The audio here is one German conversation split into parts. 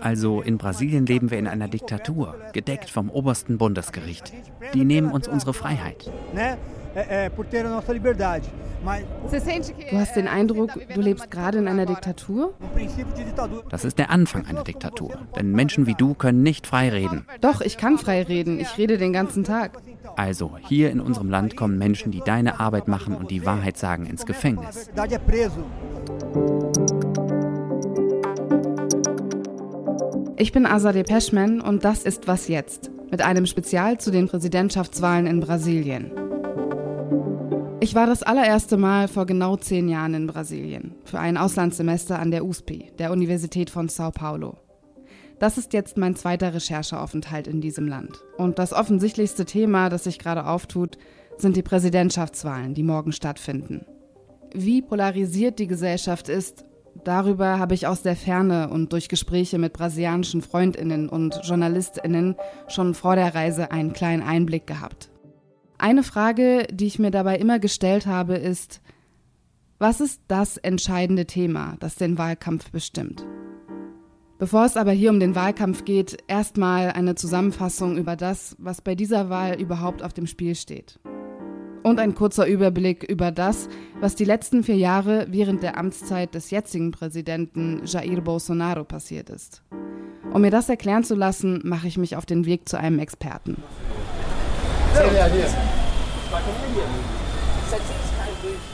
Also in Brasilien leben wir in einer Diktatur, gedeckt vom obersten Bundesgericht. Die nehmen uns unsere Freiheit. Du hast den Eindruck, du lebst gerade in einer Diktatur? Das ist der Anfang einer Diktatur. Denn Menschen wie du können nicht frei reden. Doch, ich kann frei reden. Ich rede den ganzen Tag. Also, hier in unserem Land kommen Menschen, die deine Arbeit machen und die Wahrheit sagen, ins Gefängnis. Ich bin Azadeh Peschman und das ist Was Jetzt mit einem Spezial zu den Präsidentschaftswahlen in Brasilien. Ich war das allererste Mal vor genau zehn Jahren in Brasilien für ein Auslandssemester an der USP, der Universität von Sao Paulo. Das ist jetzt mein zweiter Rechercheaufenthalt in diesem Land. Und das offensichtlichste Thema, das sich gerade auftut, sind die Präsidentschaftswahlen, die morgen stattfinden. Wie polarisiert die Gesellschaft ist Darüber habe ich aus der Ferne und durch Gespräche mit brasilianischen Freundinnen und Journalistinnen schon vor der Reise einen kleinen Einblick gehabt. Eine Frage, die ich mir dabei immer gestellt habe, ist, was ist das entscheidende Thema, das den Wahlkampf bestimmt? Bevor es aber hier um den Wahlkampf geht, erstmal eine Zusammenfassung über das, was bei dieser Wahl überhaupt auf dem Spiel steht. Und ein kurzer Überblick über das, was die letzten vier Jahre während der Amtszeit des jetzigen Präsidenten Jair Bolsonaro passiert ist. Um mir das erklären zu lassen, mache ich mich auf den Weg zu einem Experten.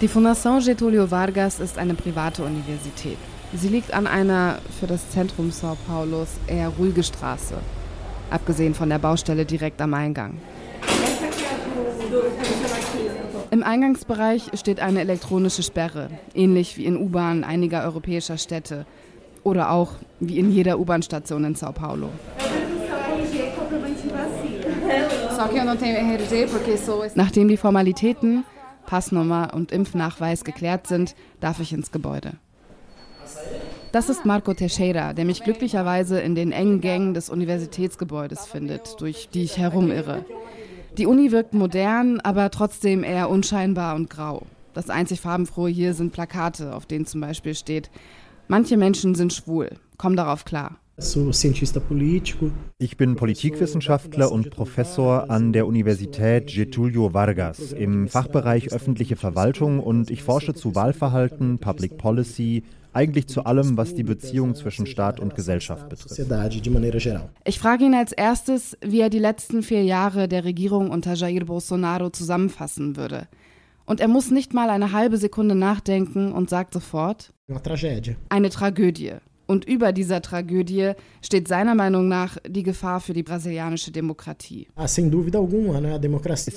Die Fundação Getúlio Vargas ist eine private Universität. Sie liegt an einer für das Zentrum Sao Paulos eher ruhige Straße, abgesehen von der Baustelle direkt am Eingang. Im Eingangsbereich steht eine elektronische Sperre, ähnlich wie in U-Bahnen einiger europäischer Städte oder auch wie in jeder U-Bahn-Station in Sao Paulo. Nachdem die Formalitäten, Passnummer und Impfnachweis geklärt sind, darf ich ins Gebäude. Das ist Marco Teixeira, der mich glücklicherweise in den engen Gängen des Universitätsgebäudes findet, durch die ich herumirre. Die Uni wirkt modern, aber trotzdem eher unscheinbar und grau. Das einzig farbenfrohe hier sind Plakate, auf denen zum Beispiel steht, manche Menschen sind schwul, komm darauf klar. Ich bin Politikwissenschaftler und Professor an der Universität Getulio Vargas im Fachbereich öffentliche Verwaltung und ich forsche zu Wahlverhalten, Public Policy, eigentlich zu allem, was die Beziehung zwischen Staat und Gesellschaft betrifft. Ich frage ihn als erstes, wie er die letzten vier Jahre der Regierung unter Jair Bolsonaro zusammenfassen würde. Und er muss nicht mal eine halbe Sekunde nachdenken und sagt sofort: Eine Tragödie. Und über dieser Tragödie steht seiner Meinung nach die Gefahr für die brasilianische Demokratie. Es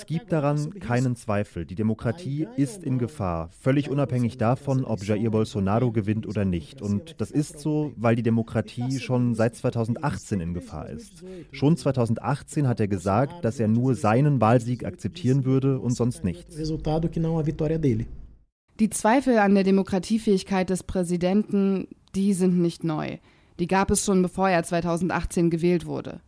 gibt daran keinen Zweifel. Die Demokratie ist in Gefahr, völlig unabhängig davon, ob Jair Bolsonaro gewinnt oder nicht. Und das ist so, weil die Demokratie schon seit 2018 in Gefahr ist. Schon 2018 hat er gesagt, dass er nur seinen Wahlsieg akzeptieren würde und sonst nichts. Die Zweifel an der Demokratiefähigkeit des Präsidenten, die sind nicht neu. Die gab es schon bevor er 2018 gewählt wurde.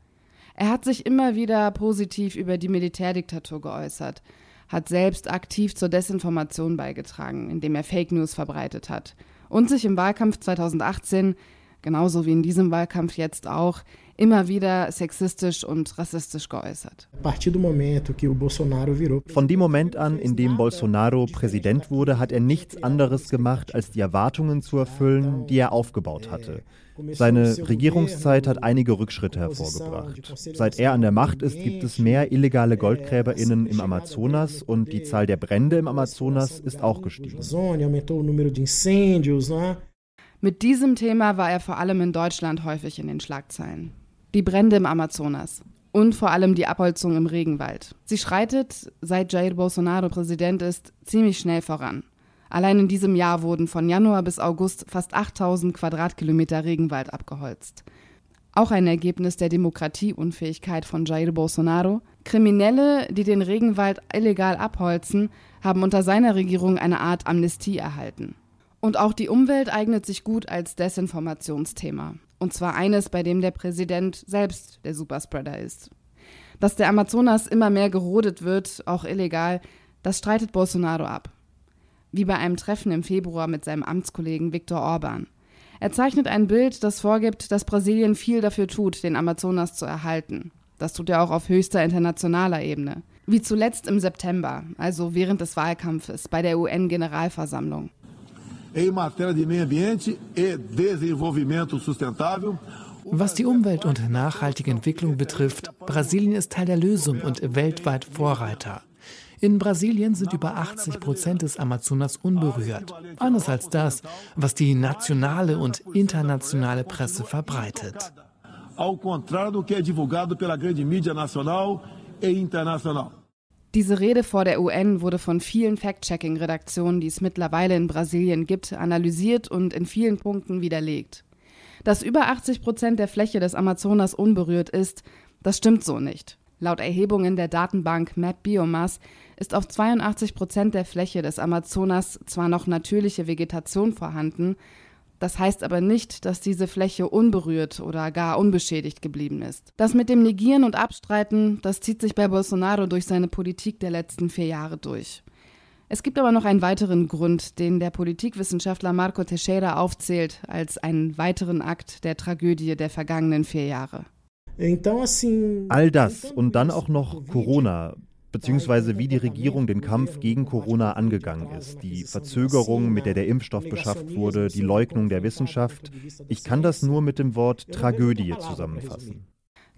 Er hat sich immer wieder positiv über die Militärdiktatur geäußert, hat selbst aktiv zur Desinformation beigetragen, indem er Fake News verbreitet hat und sich im Wahlkampf 2018, genauso wie in diesem Wahlkampf jetzt auch, immer wieder sexistisch und rassistisch geäußert. Von dem Moment an, in dem Bolsonaro Präsident wurde, hat er nichts anderes gemacht, als die Erwartungen zu erfüllen, die er aufgebaut hatte. Seine Regierungszeit hat einige Rückschritte hervorgebracht. Seit er an der Macht ist, gibt es mehr illegale GoldgräberInnen im Amazonas und die Zahl der Brände im Amazonas ist auch gestiegen. Mit diesem Thema war er vor allem in Deutschland häufig in den Schlagzeilen die Brände im Amazonas und vor allem die Abholzung im Regenwald. Sie schreitet, seit Jair Bolsonaro Präsident ist, ziemlich schnell voran. Allein in diesem Jahr wurden von Januar bis August fast 8000 Quadratkilometer Regenwald abgeholzt. Auch ein Ergebnis der Demokratieunfähigkeit von Jair Bolsonaro. Kriminelle, die den Regenwald illegal abholzen, haben unter seiner Regierung eine Art Amnestie erhalten. Und auch die Umwelt eignet sich gut als Desinformationsthema. Und zwar eines, bei dem der Präsident selbst der Superspreader ist. Dass der Amazonas immer mehr gerodet wird, auch illegal, das streitet Bolsonaro ab. Wie bei einem Treffen im Februar mit seinem Amtskollegen Viktor Orban. Er zeichnet ein Bild, das vorgibt, dass Brasilien viel dafür tut, den Amazonas zu erhalten. Das tut er auch auf höchster internationaler Ebene. Wie zuletzt im September, also während des Wahlkampfes bei der UN-Generalversammlung. Em matéria de meio ambiente e desenvolvimento sustentável, was die Umwelt und nachhaltige Entwicklung betrifft, Brasilien ist Teil der Lösung und weltweit Vorreiter. In Brasilien sind über 80 Prozent des Amazonas unberührt. Anders als das, was die nationale und internationale Presse verbreitet. Ao contrário do que é divulgado pela grande mídia nacional e internacional. Diese Rede vor der UN wurde von vielen Fact-Checking-Redaktionen, die es mittlerweile in Brasilien gibt, analysiert und in vielen Punkten widerlegt. Dass über 80 Prozent der Fläche des Amazonas unberührt ist, das stimmt so nicht. Laut Erhebungen der Datenbank Map Biomass ist auf 82 Prozent der Fläche des Amazonas zwar noch natürliche Vegetation vorhanden, das heißt aber nicht, dass diese Fläche unberührt oder gar unbeschädigt geblieben ist. Das mit dem Negieren und Abstreiten, das zieht sich bei Bolsonaro durch seine Politik der letzten vier Jahre durch. Es gibt aber noch einen weiteren Grund, den der Politikwissenschaftler Marco Teixeira aufzählt, als einen weiteren Akt der Tragödie der vergangenen vier Jahre. All das und dann auch noch Corona, beziehungsweise wie die Regierung den Kampf gegen Corona angegangen ist, die Verzögerung, mit der der Impfstoff beschafft wurde, die Leugnung der Wissenschaft. Ich kann das nur mit dem Wort Tragödie zusammenfassen.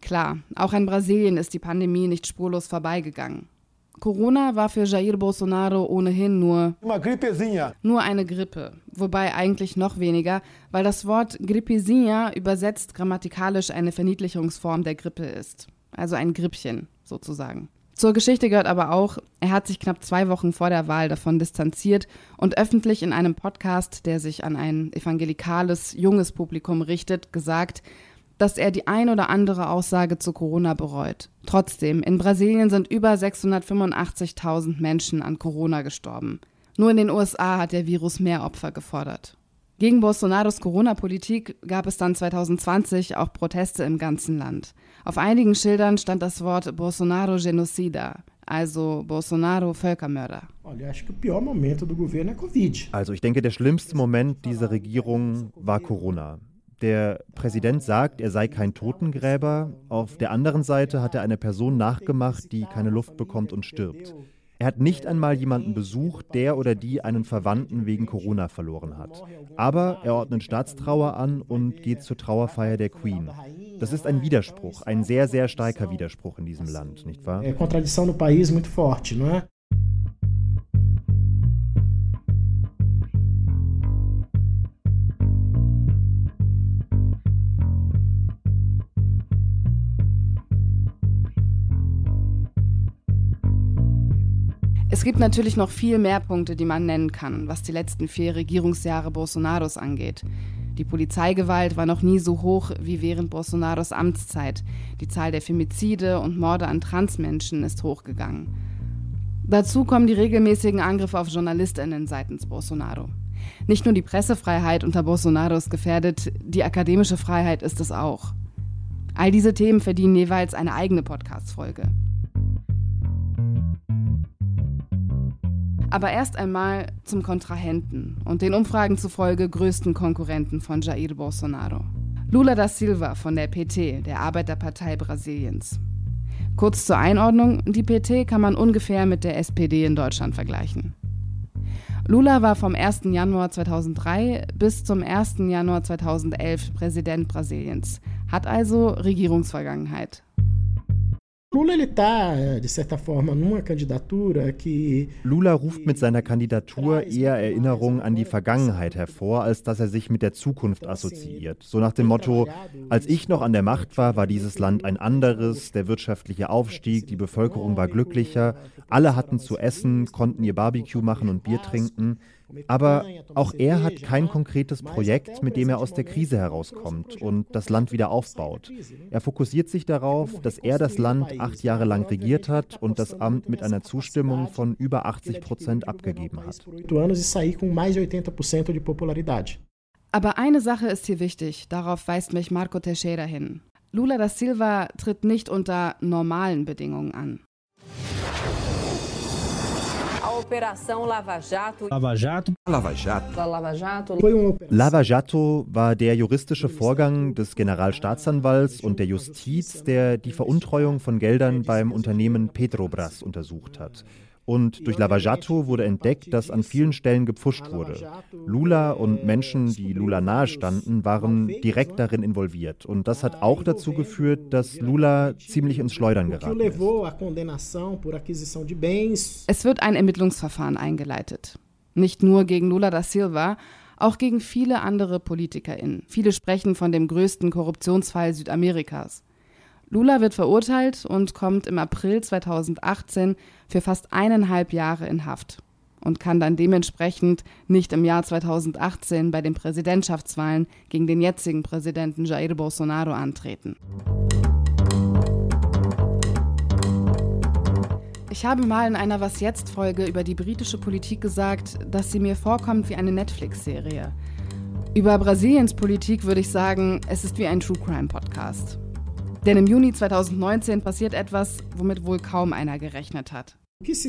Klar, auch in Brasilien ist die Pandemie nicht spurlos vorbeigegangen. Corona war für Jair Bolsonaro ohnehin nur, nur eine Grippe, wobei eigentlich noch weniger, weil das Wort Grippezinha übersetzt grammatikalisch eine Verniedlichungsform der Grippe ist, also ein Grippchen sozusagen. Zur Geschichte gehört aber auch, er hat sich knapp zwei Wochen vor der Wahl davon distanziert und öffentlich in einem Podcast, der sich an ein evangelikales, junges Publikum richtet, gesagt, dass er die ein oder andere Aussage zu Corona bereut. Trotzdem, in Brasilien sind über 685.000 Menschen an Corona gestorben. Nur in den USA hat der Virus mehr Opfer gefordert. Gegen Bolsonaros Corona-Politik gab es dann 2020 auch Proteste im ganzen Land. Auf einigen Schildern stand das Wort Bolsonaro Genocida, also Bolsonaro Völkermörder. Also ich denke, der schlimmste Moment dieser Regierung war Corona. Der Präsident sagt, er sei kein Totengräber. Auf der anderen Seite hat er eine Person nachgemacht, die keine Luft bekommt und stirbt. Er hat nicht einmal jemanden besucht, der oder die einen Verwandten wegen Corona verloren hat. Aber er ordnet Staatstrauer an und geht zur Trauerfeier der Queen. Das ist ein Widerspruch, ein sehr, sehr starker Widerspruch in diesem Land, nicht wahr? Es gibt natürlich noch viel mehr Punkte, die man nennen kann, was die letzten vier Regierungsjahre Bolsonaros angeht. Die Polizeigewalt war noch nie so hoch wie während Bolsonaros Amtszeit. Die Zahl der Femizide und Morde an Transmenschen ist hochgegangen. Dazu kommen die regelmäßigen Angriffe auf JournalistInnen seitens Bolsonaro. Nicht nur die Pressefreiheit unter Bolsonaro ist gefährdet, die akademische Freiheit ist es auch. All diese Themen verdienen jeweils eine eigene Podcast-Folge. Aber erst einmal zum Kontrahenten und den Umfragen zufolge größten Konkurrenten von Jair Bolsonaro. Lula da Silva von der PT, der Arbeiterpartei Brasiliens. Kurz zur Einordnung, die PT kann man ungefähr mit der SPD in Deutschland vergleichen. Lula war vom 1. Januar 2003 bis zum 1. Januar 2011 Präsident Brasiliens, hat also Regierungsvergangenheit Lula ele tá, de certa forma, numa candidatura que Lula ruft mit seiner Kandidatur eher Erinnerungen an die Vergangenheit hervor, als dass er sich mit der Zukunft assoziiert. So nach dem Motto, als ich noch an der Macht war, war dieses Land ein anderes, der wirtschaftliche Aufstieg, die Bevölkerung war glücklicher, alle hatten zu essen, konnten ihr Barbecue machen und Bier trinken. Aber auch er hat kein konkretes Projekt, mit dem er aus der Krise herauskommt und das Land wieder aufbaut. Er fokussiert sich darauf, dass er das Land acht Jahre lang regiert hat und das Amt mit einer Zustimmung von über 80 Prozent abgegeben hat. Aber eine Sache ist hier wichtig, darauf weist mich Marco Teixeira hin. Lula da Silva tritt nicht unter normalen Bedingungen an. Lava Jato. Lava Jato. Lava Jato war der juristische Vorgang des Generalstaatsanwalts und der Justiz, der die Veruntreuung von Geldern beim Unternehmen Petrobras untersucht hat. Und durch Lavajato wurde entdeckt, dass an vielen Stellen gepfuscht wurde. Lula und Menschen, die Lula nahestanden, waren direkt darin involviert. Und das hat auch dazu geführt, dass Lula ziemlich ins Schleudern geraten ist. Es wird ein Ermittlungsverfahren eingeleitet. Nicht nur gegen Lula da Silva, auch gegen viele andere PolitikerInnen. Viele sprechen von dem größten Korruptionsfall Südamerikas. Lula wird verurteilt und kommt im April 2018 für fast eineinhalb Jahre in Haft und kann dann dementsprechend nicht im Jahr 2018 bei den Präsidentschaftswahlen gegen den jetzigen Präsidenten Jair Bolsonaro antreten. Ich habe mal in einer Was jetzt Folge über die britische Politik gesagt, dass sie mir vorkommt wie eine Netflix-Serie. Über Brasiliens Politik würde ich sagen, es ist wie ein True Crime Podcast. Denn im Juni 2019 passiert etwas, womit wohl kaum einer gerechnet hat. Was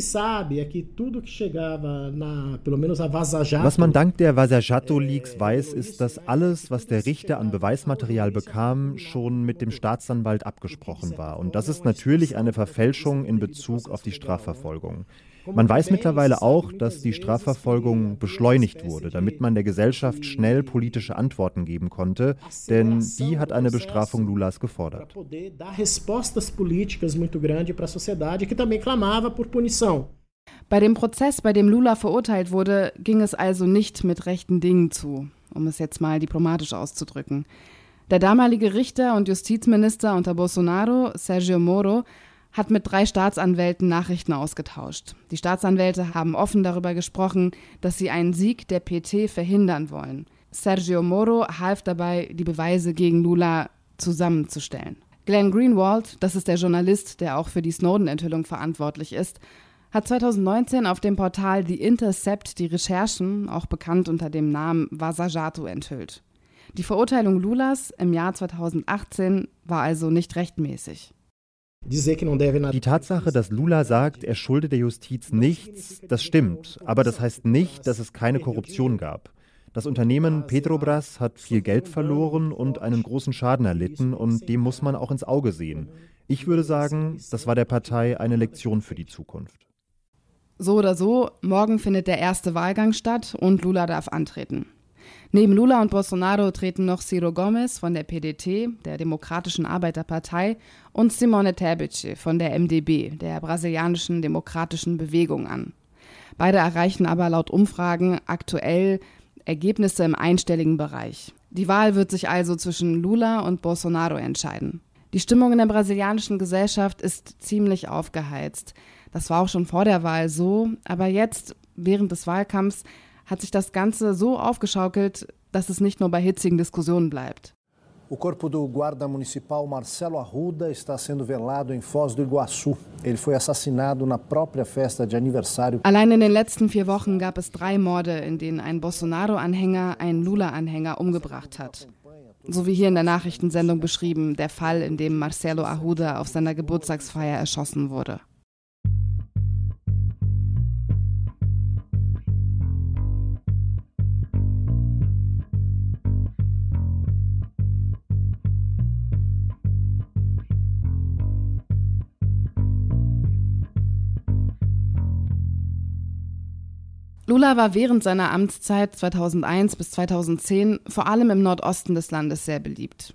man dank der Vasajato Leaks weiß, ist, dass alles, was der Richter an Beweismaterial bekam, schon mit dem Staatsanwalt abgesprochen war. Und das ist natürlich eine Verfälschung in Bezug auf die Strafverfolgung. Man weiß mittlerweile auch, dass die Strafverfolgung beschleunigt wurde, damit man der Gesellschaft schnell politische Antworten geben konnte, denn die hat eine Bestrafung Lulas gefordert. Bei dem Prozess, bei dem Lula verurteilt wurde, ging es also nicht mit rechten Dingen zu, um es jetzt mal diplomatisch auszudrücken. Der damalige Richter und Justizminister unter Bolsonaro, Sergio Moro, hat mit drei Staatsanwälten Nachrichten ausgetauscht. Die Staatsanwälte haben offen darüber gesprochen, dass sie einen Sieg der PT verhindern wollen. Sergio Moro half dabei, die Beweise gegen Lula zusammenzustellen. Glenn Greenwald, das ist der Journalist, der auch für die Snowden-Enthüllung verantwortlich ist, hat 2019 auf dem Portal The Intercept die Recherchen, auch bekannt unter dem Namen Vasajato, enthüllt. Die Verurteilung Lulas im Jahr 2018 war also nicht rechtmäßig. Die Tatsache, dass Lula sagt, er schulde der Justiz nichts, das stimmt, aber das heißt nicht, dass es keine Korruption gab. Das Unternehmen Petrobras hat viel Geld verloren und einen großen Schaden erlitten und dem muss man auch ins Auge sehen. Ich würde sagen, das war der Partei eine Lektion für die Zukunft. So oder so, morgen findet der erste Wahlgang statt und Lula darf antreten. Neben Lula und Bolsonaro treten noch Ciro Gomes von der PDT, der Demokratischen Arbeiterpartei, und Simone Tebet von der MDB, der brasilianischen Demokratischen Bewegung an. Beide erreichen aber laut Umfragen aktuell Ergebnisse im einstelligen Bereich. Die Wahl wird sich also zwischen Lula und Bolsonaro entscheiden. Die Stimmung in der brasilianischen Gesellschaft ist ziemlich aufgeheizt. Das war auch schon vor der Wahl so, aber jetzt, während des Wahlkampfs, hat sich das Ganze so aufgeschaukelt, dass es nicht nur bei hitzigen Diskussionen bleibt. O corpo do guarda municipal Marcelo Arruda está sendo velado em Foz do Iguaçu. Ele foi assassinado na própria festa de aniversário. Allein in den letzten vier Wochen gab es drei Morde, in denen ein Bolsonaro-Anhänger einen Lula-Anhänger umgebracht hat. So wie hier in der Nachrichtensendung beschrieben, der Fall, in dem Marcelo Arruda auf seiner Geburtstagsfeier erschossen wurde. Lula war während seiner Amtszeit 2001 bis 2010 vor allem im Nordosten des Landes sehr beliebt.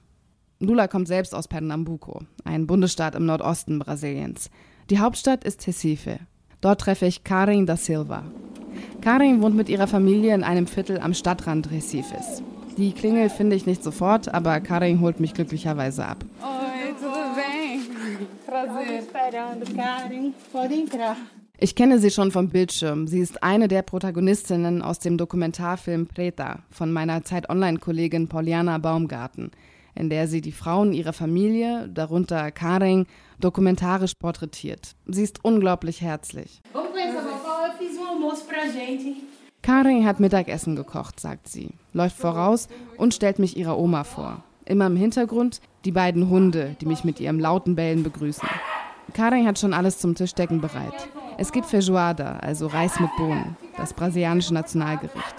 Lula kommt selbst aus Pernambuco, ein Bundesstaat im Nordosten Brasiliens. Die Hauptstadt ist Recife. Dort treffe ich Karin da Silva. Karin wohnt mit ihrer Familie in einem Viertel am Stadtrand Recifes. Die Klingel finde ich nicht sofort, aber Karin holt mich glücklicherweise ab. Oi, tudo bem? Prazer. esperando, Karin. Pode entrar. Ich kenne sie schon vom Bildschirm. Sie ist eine der Protagonistinnen aus dem Dokumentarfilm Preta von meiner Zeit-Online-Kollegin Pauliana Baumgarten, in der sie die Frauen ihrer Familie, darunter Karin, dokumentarisch porträtiert. Sie ist unglaublich herzlich. Karin hat Mittagessen gekocht, sagt sie, läuft voraus und stellt mich ihrer Oma vor. Immer im Hintergrund die beiden Hunde, die mich mit ihrem lauten Bellen begrüßen. Karin hat schon alles zum Tischdecken bereit. Es gibt Feijoada, also Reis mit Bohnen, das brasilianische Nationalgericht.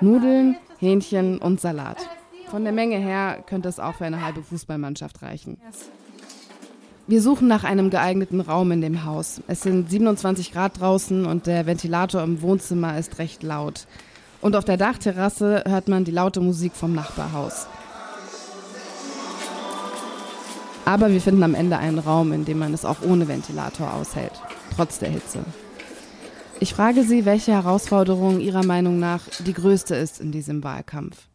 Nudeln, Hähnchen und Salat. Von der Menge her könnte es auch für eine halbe Fußballmannschaft reichen. Wir suchen nach einem geeigneten Raum in dem Haus. Es sind 27 Grad draußen und der Ventilator im Wohnzimmer ist recht laut. Und auf der Dachterrasse hört man die laute Musik vom Nachbarhaus. Aber wir finden am Ende einen Raum, in dem man es auch ohne Ventilator aushält, trotz der Hitze. Ich frage Sie, welche Herausforderung Ihrer Meinung nach die größte ist in diesem Wahlkampf.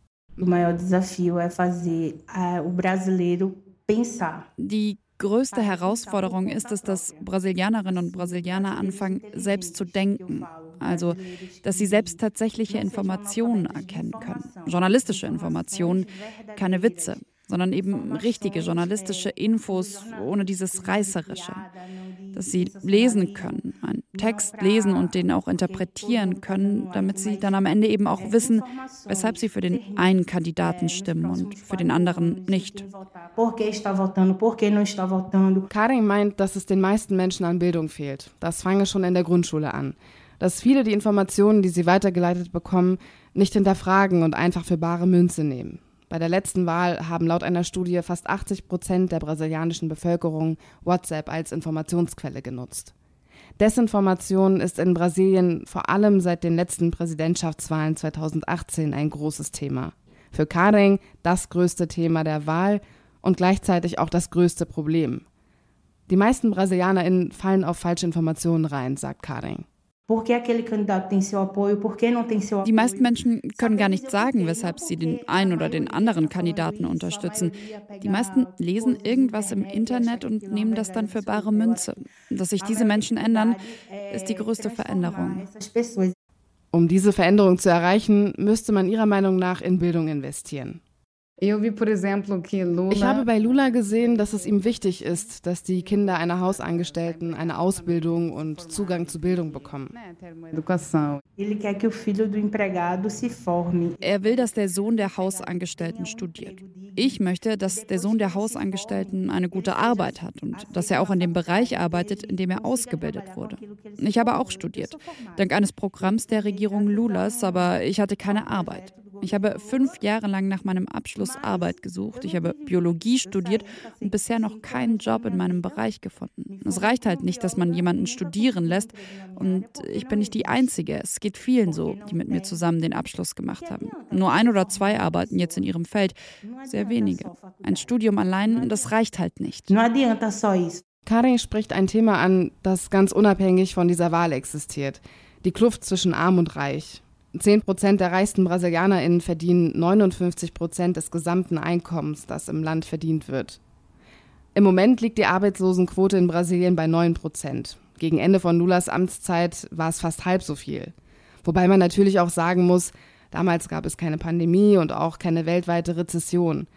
Die größte Herausforderung ist es, dass Brasilianerinnen und Brasilianer anfangen, selbst zu denken. Also, dass sie selbst tatsächliche Informationen erkennen können. Journalistische Informationen, keine Witze sondern eben richtige journalistische Infos ohne dieses Reißerische. Dass sie lesen können, einen Text lesen und den auch interpretieren können, damit sie dann am Ende eben auch wissen, weshalb sie für den einen Kandidaten stimmen und für den anderen nicht. Karin meint, dass es den meisten Menschen an Bildung fehlt. Das fange schon in der Grundschule an. Dass viele die Informationen, die sie weitergeleitet bekommen, nicht hinterfragen und einfach für bare Münze nehmen. Bei der letzten Wahl haben laut einer Studie fast 80 Prozent der brasilianischen Bevölkerung WhatsApp als Informationsquelle genutzt. Desinformation ist in Brasilien vor allem seit den letzten Präsidentschaftswahlen 2018 ein großes Thema. Für Karen das größte Thema der Wahl und gleichzeitig auch das größte Problem. Die meisten BrasilianerInnen fallen auf falsche Informationen rein, sagt Karen. Die meisten Menschen können gar nicht sagen, weshalb sie den einen oder den anderen Kandidaten unterstützen. Die meisten lesen irgendwas im Internet und nehmen das dann für bare Münze. Dass sich diese Menschen ändern, ist die größte Veränderung. Um diese Veränderung zu erreichen, müsste man Ihrer Meinung nach in Bildung investieren. Ich habe bei Lula gesehen, dass es ihm wichtig ist, dass die Kinder einer Hausangestellten eine Ausbildung und Zugang zu Bildung bekommen. Er will, dass der Sohn der Hausangestellten studiert. Ich möchte, dass der Sohn der Hausangestellten eine gute Arbeit hat und dass er auch in dem Bereich arbeitet, in dem er ausgebildet wurde. Ich habe auch studiert, dank eines Programms der Regierung Lulas, aber ich hatte keine Arbeit. Ich habe fünf Jahre lang nach meinem Abschluss Arbeit gesucht. Ich habe Biologie studiert und bisher noch keinen Job in meinem Bereich gefunden. Es reicht halt nicht, dass man jemanden studieren lässt. Und ich bin nicht die Einzige. Es geht vielen so, die mit mir zusammen den Abschluss gemacht haben. Nur ein oder zwei arbeiten jetzt in ihrem Feld. Sehr wenige. Ein Studium allein, das reicht halt nicht. Karin spricht ein Thema an, das ganz unabhängig von dieser Wahl existiert. Die Kluft zwischen Arm und Reich. 10 Prozent der reichsten BrasilianerInnen verdienen 59 Prozent des gesamten Einkommens, das im Land verdient wird. Im Moment liegt die Arbeitslosenquote in Brasilien bei 9 Prozent. Gegen Ende von Lulas Amtszeit war es fast halb so viel. Wobei man natürlich auch sagen muss, damals gab es keine Pandemie und auch keine weltweite Rezession.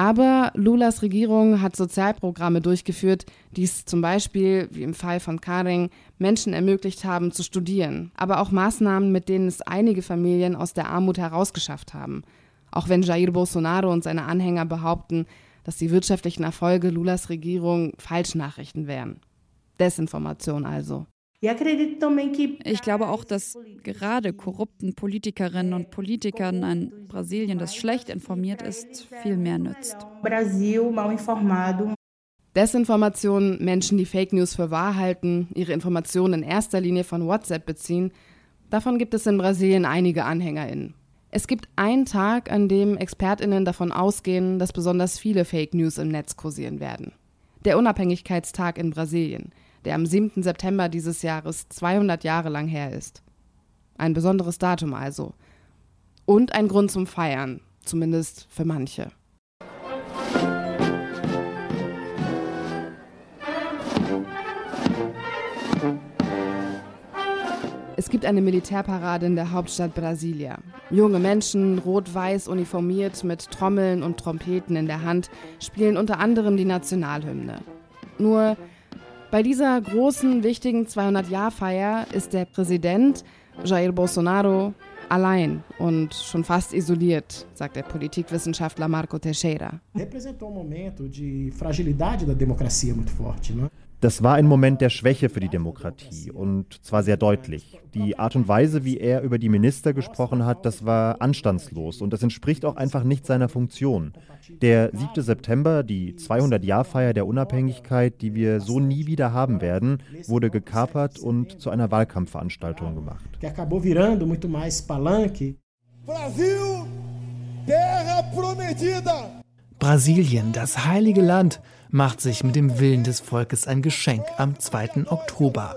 Aber Lulas Regierung hat Sozialprogramme durchgeführt, die es zum Beispiel, wie im Fall von Karing, Menschen ermöglicht haben zu studieren. Aber auch Maßnahmen, mit denen es einige Familien aus der Armut herausgeschafft haben. Auch wenn Jair Bolsonaro und seine Anhänger behaupten, dass die wirtschaftlichen Erfolge Lulas Regierung Falschnachrichten wären. Desinformation also. Ich glaube auch, dass gerade korrupten Politikerinnen und Politikern ein Brasilien, das schlecht informiert ist, viel mehr nützt. Desinformation, Menschen, die Fake News für wahr halten, ihre Informationen in erster Linie von WhatsApp beziehen, davon gibt es in Brasilien einige AnhängerInnen. Es gibt einen Tag, an dem ExpertInnen davon ausgehen, dass besonders viele Fake News im Netz kursieren werden. Der Unabhängigkeitstag in Brasilien – der am 7. September dieses Jahres 200 Jahre lang her ist. Ein besonderes Datum also. Und ein Grund zum Feiern, zumindest für manche. Es gibt eine Militärparade in der Hauptstadt Brasilia. Junge Menschen, rot-weiß uniformiert mit Trommeln und Trompeten in der Hand, spielen unter anderem die Nationalhymne. Nur bei dieser großen, wichtigen 200-Jahr-Feier ist der Präsident Jair Bolsonaro allein und schon fast isoliert, sagt der Politikwissenschaftler Marco Teixeira. Das war ein Moment der Schwäche für die Demokratie und zwar sehr deutlich. Die Art und Weise, wie er über die Minister gesprochen hat, das war anstandslos und das entspricht auch einfach nicht seiner Funktion. Der 7. September, die 200-Jahr-Feier der Unabhängigkeit, die wir so nie wieder haben werden, wurde gekapert und zu einer Wahlkampfveranstaltung gemacht. Brasil, terra prometida. Brasilien, das heilige Land, macht sich mit dem Willen des Volkes ein Geschenk am 2. Oktober.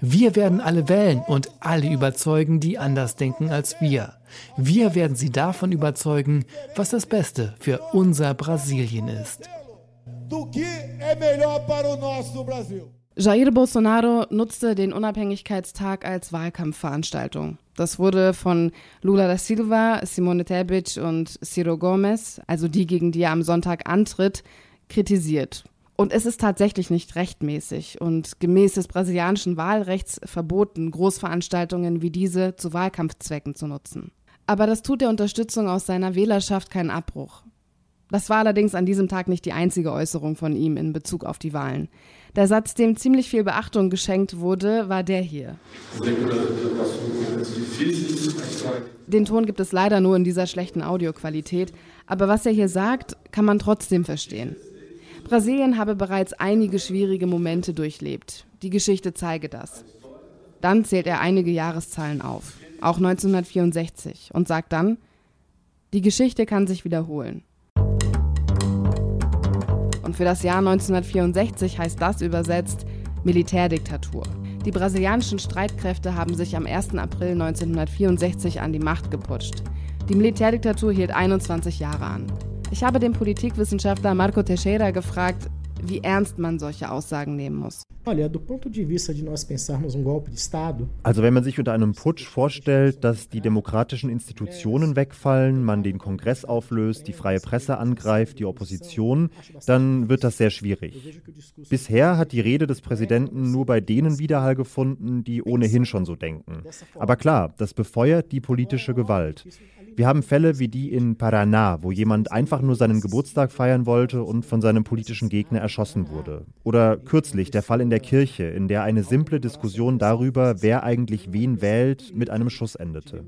Wir werden alle wählen und alle überzeugen, die anders denken als wir. Wir werden sie davon überzeugen, was das Beste für unser Brasilien ist. Jair Bolsonaro nutzte den Unabhängigkeitstag als Wahlkampfveranstaltung. Das wurde von Lula da Silva, Simone Tebet und Ciro Gomes, also die, gegen die er am Sonntag antritt, kritisiert. Und es ist tatsächlich nicht rechtmäßig und gemäß des brasilianischen Wahlrechts verboten, Großveranstaltungen wie diese zu Wahlkampfzwecken zu nutzen. Aber das tut der Unterstützung aus seiner Wählerschaft keinen Abbruch. Das war allerdings an diesem Tag nicht die einzige Äußerung von ihm in Bezug auf die Wahlen. Der Satz, dem ziemlich viel Beachtung geschenkt wurde, war der hier. Den Ton gibt es leider nur in dieser schlechten Audioqualität, aber was er hier sagt, kann man trotzdem verstehen. Brasilien habe bereits einige schwierige Momente durchlebt. Die Geschichte zeige das. Dann zählt er einige Jahreszahlen auf, auch 1964, und sagt dann, die Geschichte kann sich wiederholen. Und für das Jahr 1964 heißt das übersetzt Militärdiktatur. Die brasilianischen Streitkräfte haben sich am 1. April 1964 an die Macht geputscht. Die Militärdiktatur hielt 21 Jahre an. Ich habe den Politikwissenschaftler Marco Teixeira gefragt, wie ernst man solche Aussagen nehmen muss. Also wenn man sich unter einem Putsch vorstellt, dass die demokratischen Institutionen wegfallen, man den Kongress auflöst, die freie Presse angreift, die Opposition, dann wird das sehr schwierig. Bisher hat die Rede des Präsidenten nur bei denen Widerhall gefunden, die ohnehin schon so denken. Aber klar, das befeuert die politische Gewalt. Wir haben Fälle wie die in Paraná, wo jemand einfach nur seinen Geburtstag feiern wollte und von seinem politischen Gegner erschossen wurde. Oder kürzlich der Fall in der Kirche, in der eine simple Diskussion darüber, wer eigentlich wen wählt, mit einem Schuss endete.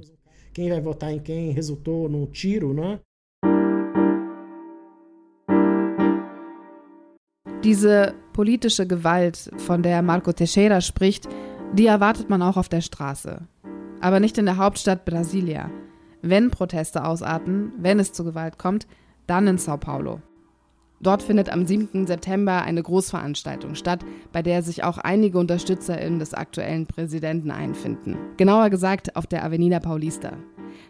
Diese politische Gewalt, von der Marco Teixeira spricht, die erwartet man auch auf der Straße. Aber nicht in der Hauptstadt Brasilia. Wenn Proteste ausarten, wenn es zu Gewalt kommt, dann in Sao Paulo. Dort findet am 7. September eine Großveranstaltung statt, bei der sich auch einige UnterstützerInnen des aktuellen Präsidenten einfinden. Genauer gesagt auf der Avenida Paulista.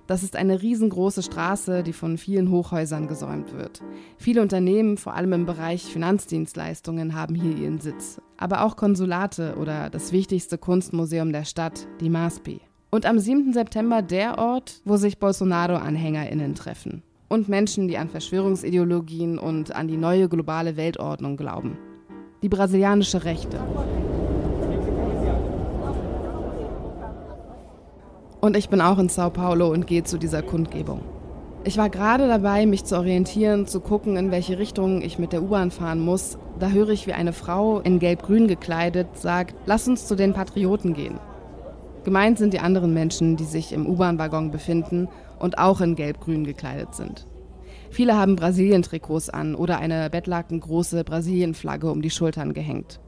Das ist eine riesengroße Straße, die von vielen Hochhäusern gesäumt wird. Viele Unternehmen, vor allem im Bereich Finanzdienstleistungen, haben hier ihren Sitz. Aber auch Konsulate oder das wichtigste Kunstmuseum der Stadt, die MASPI. Und am 7. September der Ort, wo sich Bolsonaro-AnhängerInnen treffen. Und Menschen, die an Verschwörungsideologien und an die neue globale Weltordnung glauben. Die brasilianische Rechte. Und ich bin auch in Sao Paulo und gehe zu dieser Kundgebung. Ich war gerade dabei, mich zu orientieren, zu gucken, in welche Richtung ich mit der U-Bahn fahren muss. Da höre ich, wie eine Frau in gelb-grün gekleidet sagt, lass uns zu den Patrioten gehen. Gemeint sind die anderen Menschen, die sich im U-Bahn-Waggon befinden und auch in gelb-grün gekleidet sind. Viele haben Brasilien-Trikots an oder eine bettlakengroße Brasilien-Flagge um die Schultern gehängt.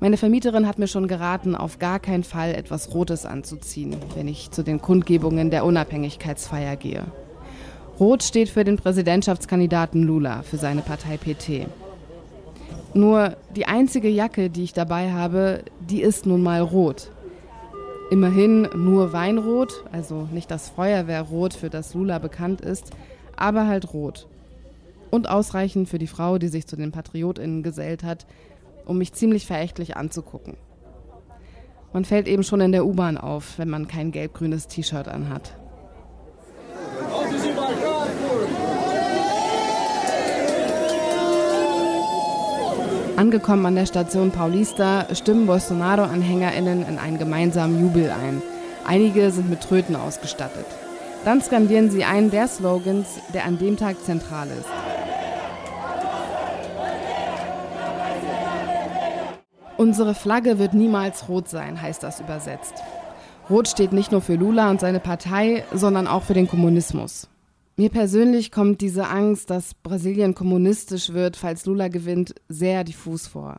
Meine Vermieterin hat mir schon geraten, auf gar keinen Fall etwas Rotes anzuziehen, wenn ich zu den Kundgebungen der Unabhängigkeitsfeier gehe. Rot steht für den Präsidentschaftskandidaten Lula, für seine Partei PT. Nur die einzige Jacke, die ich dabei habe, die ist nun mal rot. Immerhin nur Weinrot, also nicht das Feuerwehrrot, für das Lula bekannt ist, aber halt rot. Und ausreichend für die Frau, die sich zu den PatriotInnen gesellt hat, um mich ziemlich verächtlich anzugucken. Man fällt eben schon in der U-Bahn auf, wenn man kein gelb-grünes T-Shirt anhat. Angekommen an der Station Paulista stimmen Bolsonaro-AnhängerInnen in einen gemeinsamen Jubel ein. Einige sind mit Tröten ausgestattet. Dann skandieren sie einen der Slogans, der an dem Tag zentral ist. Unsere Flagge wird niemals rot sein, heißt das übersetzt. Rot steht nicht nur für Lula und seine Partei, sondern auch für den Kommunismus. Mir persönlich kommt diese Angst, dass Brasilien kommunistisch wird, falls Lula gewinnt, sehr diffus vor.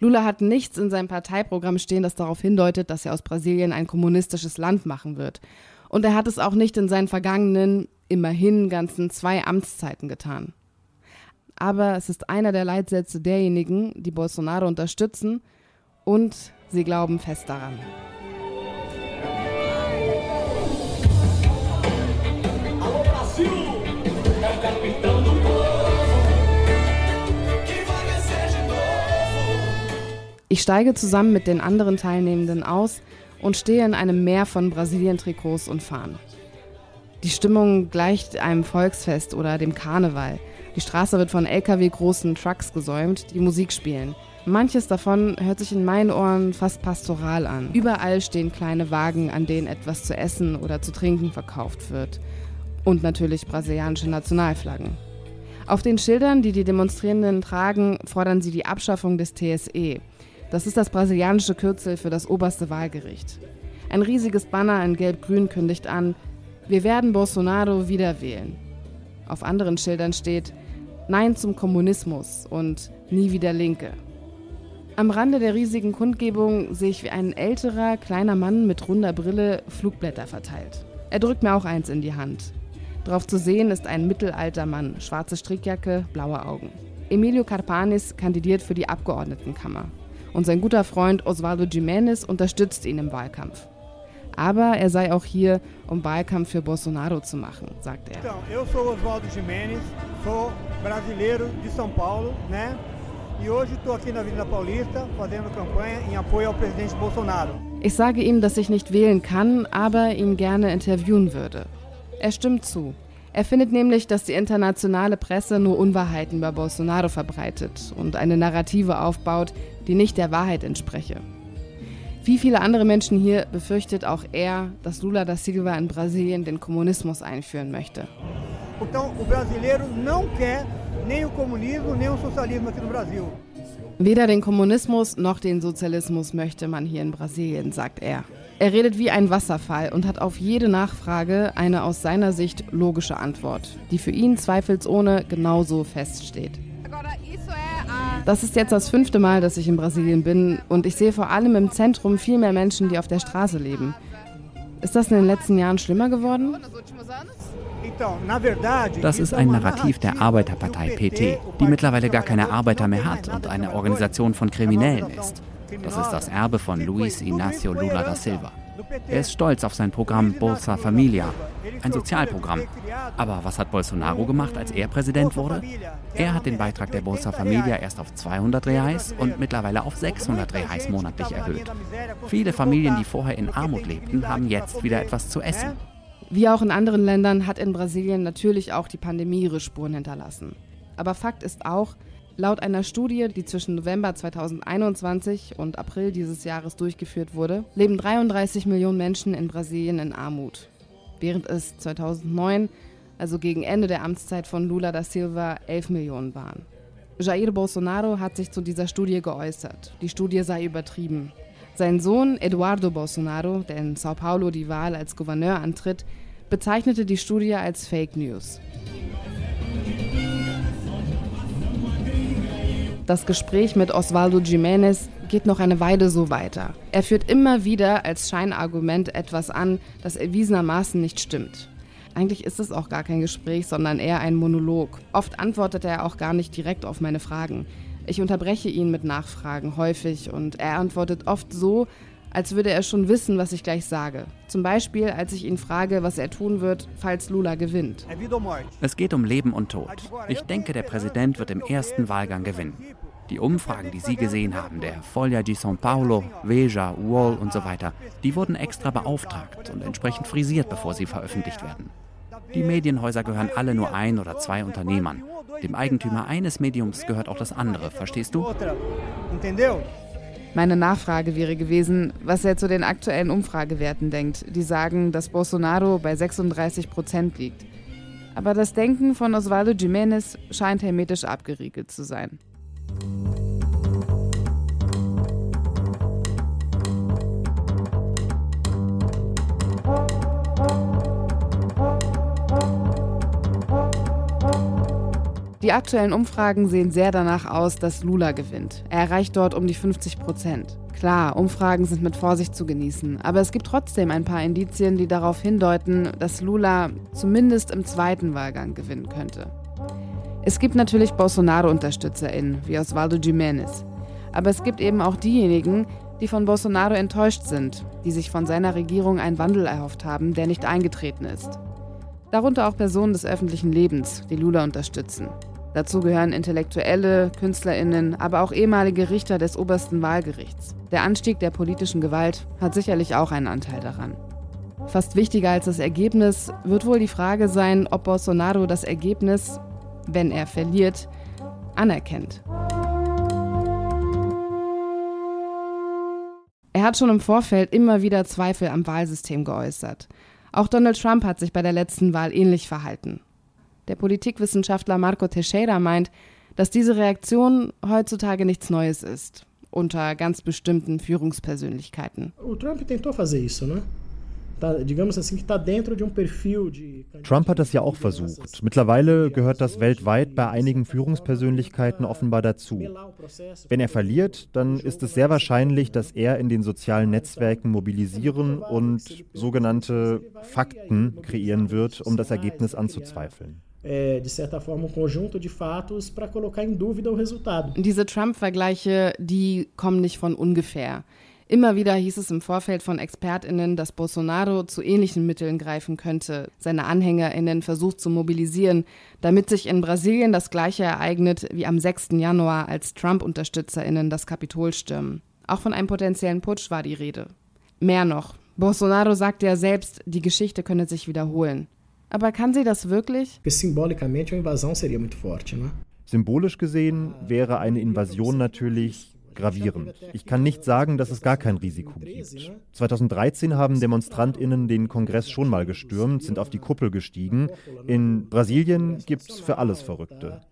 Lula hat nichts in seinem Parteiprogramm stehen, das darauf hindeutet, dass er aus Brasilien ein kommunistisches Land machen wird. Und er hat es auch nicht in seinen vergangenen, immerhin ganzen zwei Amtszeiten getan. Aber es ist einer der Leitsätze derjenigen, die Bolsonaro unterstützen und sie glauben fest daran. Ich steige zusammen mit den anderen Teilnehmenden aus und stehe in einem Meer von Brasilien-Trikots und Fahnen. Die Stimmung gleicht einem Volksfest oder dem Karneval. Die Straße wird von LKW-großen Trucks gesäumt, die Musik spielen. Manches davon hört sich in meinen Ohren fast pastoral an. Überall stehen kleine Wagen, an denen etwas zu essen oder zu trinken verkauft wird. Und natürlich brasilianische Nationalflaggen. Auf den Schildern, die die Demonstrierenden tragen, fordern sie die Abschaffung des TSE, das ist das brasilianische Kürzel für das oberste Wahlgericht. Ein riesiges Banner in Gelb-Grün kündigt an, wir werden Bolsonaro wieder wählen. Auf anderen Schildern steht Nein zum Kommunismus und Nie wieder Linke. Am Rande der riesigen Kundgebung sehe ich, wie ein älterer, kleiner Mann mit runder Brille Flugblätter verteilt. Er drückt mir auch eins in die Hand. Drauf zu sehen ist ein mittelalter Mann, schwarze Strickjacke, blaue Augen. Emilio Carpanis kandidiert für die Abgeordnetenkammer und sein guter Freund Osvaldo Jiménez unterstützt ihn im Wahlkampf. Aber er sei auch hier, um Wahlkampf für Bolsonaro zu machen, sagt er. Então, eu sou Oswaldo Jiménez, sou brasileiro de São Paulo, né? E hoje estou aqui na Avenida Paulista fazendo campanha em apoio ao presidente Bolsonaro. Ich sage ihm, dass ich nicht wählen kann, aber ihn gerne interviewen würde. Er stimmt zu. Er findet nämlich, dass die internationale Presse nur Unwahrheiten über Bolsonaro verbreitet und eine Narrative aufbaut, die nicht der Wahrheit entspreche. Wie viele andere Menschen hier befürchtet auch er, dass Lula da Silva in Brasilien den Kommunismus einführen möchte. Weder den Kommunismus noch den Sozialismus möchte man hier in Brasilien, sagt er. Er redet wie ein Wasserfall und hat auf jede Nachfrage eine aus seiner Sicht logische Antwort, die für ihn zweifelsohne genauso feststeht. Das ist jetzt das fünfte Mal, dass ich in Brasilien bin und ich sehe vor allem im Zentrum viel mehr Menschen, die auf der Straße leben. Ist das in den letzten Jahren schlimmer geworden? Das ist ein Narrativ der Arbeiterpartei PT, die mittlerweile gar keine Arbeiter mehr hat und eine Organisation von Kriminellen ist. Das ist das Erbe von Luis Inácio Lula da Silva. Er ist stolz auf sein Programm Bolsa Familia, ein Sozialprogramm. Aber was hat Bolsonaro gemacht, als er Präsident wurde? Er hat den Beitrag der Bolsa Familia erst auf 200 Reais und mittlerweile auf 600 Reais monatlich erhöht. Viele Familien, die vorher in Armut lebten, haben jetzt wieder etwas zu essen. Wie auch in anderen Ländern hat in Brasilien natürlich auch die Pandemie ihre Spuren hinterlassen. Aber Fakt ist auch, Laut einer Studie, die zwischen November 2021 und April dieses Jahres durchgeführt wurde, leben 33 Millionen Menschen in Brasilien in Armut, während es 2009, also gegen Ende der Amtszeit von Lula da Silva, 11 Millionen waren. Jair Bolsonaro hat sich zu dieser Studie geäußert. Die Studie sei übertrieben. Sein Sohn Eduardo Bolsonaro, der in Sao Paulo die Wahl als Gouverneur antritt, bezeichnete die Studie als Fake News. Das Gespräch mit Osvaldo Jiménez geht noch eine Weile so weiter. Er führt immer wieder als Scheinargument etwas an, das erwiesenermaßen nicht stimmt. Eigentlich ist es auch gar kein Gespräch, sondern eher ein Monolog. Oft antwortet er auch gar nicht direkt auf meine Fragen. Ich unterbreche ihn mit Nachfragen häufig und er antwortet oft so, als würde er schon wissen, was ich gleich sage. Zum Beispiel, als ich ihn frage, was er tun wird, falls Lula gewinnt. Es geht um Leben und Tod. Ich denke, der Präsident wird im ersten Wahlgang gewinnen. Die Umfragen, die Sie gesehen haben, der Folha de São Paulo, Veja, Wall und so weiter, die wurden extra beauftragt und entsprechend frisiert, bevor sie veröffentlicht werden. Die Medienhäuser gehören alle nur ein oder zwei Unternehmern. Dem Eigentümer eines Mediums gehört auch das andere, verstehst du? Meine Nachfrage wäre gewesen, was er zu den aktuellen Umfragewerten denkt, die sagen, dass Bolsonaro bei 36 Prozent liegt. Aber das Denken von Osvaldo Jiménez scheint hermetisch abgeriegelt zu sein. Die aktuellen Umfragen sehen sehr danach aus, dass Lula gewinnt. Er erreicht dort um die 50 Prozent. Klar, Umfragen sind mit Vorsicht zu genießen, aber es gibt trotzdem ein paar Indizien, die darauf hindeuten, dass Lula zumindest im zweiten Wahlgang gewinnen könnte. Es gibt natürlich Bolsonaro-UnterstützerInnen, wie Osvaldo Jiménez. Aber es gibt eben auch diejenigen, die von Bolsonaro enttäuscht sind, die sich von seiner Regierung einen Wandel erhofft haben, der nicht eingetreten ist. Darunter auch Personen des öffentlichen Lebens, die Lula unterstützen. Dazu gehören Intellektuelle, KünstlerInnen, aber auch ehemalige Richter des obersten Wahlgerichts. Der Anstieg der politischen Gewalt hat sicherlich auch einen Anteil daran. Fast wichtiger als das Ergebnis wird wohl die Frage sein, ob Bolsonaro das Ergebnis, wenn er verliert, anerkennt. Er hat schon im Vorfeld immer wieder Zweifel am Wahlsystem geäußert. Auch Donald Trump hat sich bei der letzten Wahl ähnlich verhalten. Der Politikwissenschaftler Marco Teixeira meint, dass diese Reaktion heutzutage nichts Neues ist, unter ganz bestimmten Führungspersönlichkeiten. Trump hat das ja auch versucht. Mittlerweile gehört das weltweit bei einigen Führungspersönlichkeiten offenbar dazu. Wenn er verliert, dann ist es sehr wahrscheinlich, dass er in den sozialen Netzwerken mobilisieren und sogenannte Fakten kreieren wird, um das Ergebnis anzuzweifeln. Diese Trump-Vergleiche, die kommen nicht von ungefähr. Immer wieder hieß es im Vorfeld von ExpertInnen, dass Bolsonaro zu ähnlichen Mitteln greifen könnte, seine AnhängerInnen versucht zu mobilisieren, damit sich in Brasilien das Gleiche ereignet wie am 6. Januar, als Trump-UnterstützerInnen das Kapitol stürmen. Auch von einem potenziellen Putsch war die Rede. Mehr noch, Bolsonaro sagte ja selbst, die Geschichte könne sich wiederholen. Aber kann sie das wirklich? Symbolisch gesehen wäre eine Invasion natürlich gravierend. Ich kann nicht sagen, dass es gar kein Risiko gibt. 2013 haben DemonstrantInnen den Kongress schon mal gestürmt, sind auf die Kuppel gestiegen. In Brasilien gibt es für alles Verrückte.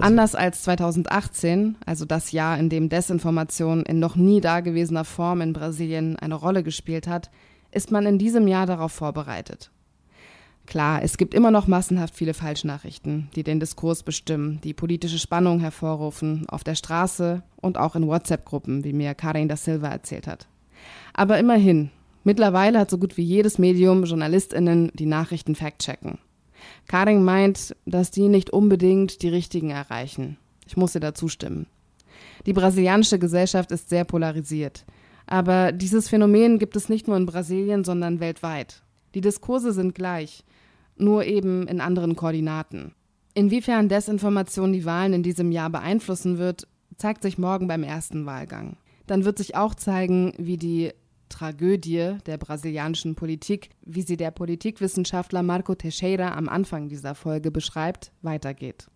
Anders als 2018, also das Jahr, in dem Desinformation in noch nie dagewesener Form in Brasilien eine Rolle gespielt hat, ist man in diesem Jahr darauf vorbereitet. Klar, es gibt immer noch massenhaft viele Falschnachrichten, die den Diskurs bestimmen, die politische Spannung hervorrufen, auf der Straße und auch in WhatsApp-Gruppen, wie mir Karin da Silva erzählt hat. Aber immerhin, mittlerweile hat so gut wie jedes Medium JournalistInnen die Nachrichten fact-checken. Karin meint, dass die nicht unbedingt die richtigen erreichen. Ich muss ihr dazu stimmen. Die brasilianische Gesellschaft ist sehr polarisiert. Aber dieses Phänomen gibt es nicht nur in Brasilien, sondern weltweit. Die Diskurse sind gleich nur eben in anderen Koordinaten. Inwiefern Desinformation die Wahlen in diesem Jahr beeinflussen wird, zeigt sich morgen beim ersten Wahlgang. Dann wird sich auch zeigen, wie die Tragödie der brasilianischen Politik, wie sie der Politikwissenschaftler Marco Teixeira am Anfang dieser Folge beschreibt, weitergeht.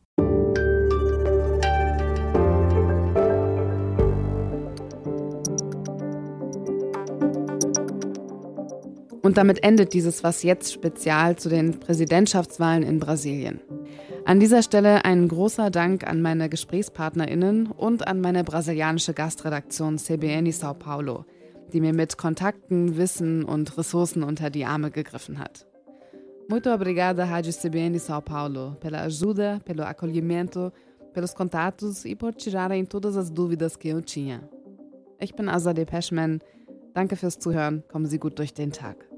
Und damit endet dieses Was jetzt Spezial zu den Präsidentschaftswahlen in Brasilien. An dieser Stelle ein großer Dank an meine GesprächspartnerInnen und an meine brasilianische Gastredaktion CBN São Paulo, die mir mit Kontakten, Wissen und Ressourcen unter die Arme gegriffen hat. Muito obrigada, Rádio CBN São Paulo, pela ajuda, pelo acolhimento, pelos contatos e por tirarem todas as dúvidas que eu tinha. Ich bin Azadeh Peschman. Danke fürs Zuhören. Kommen Sie gut durch den Tag.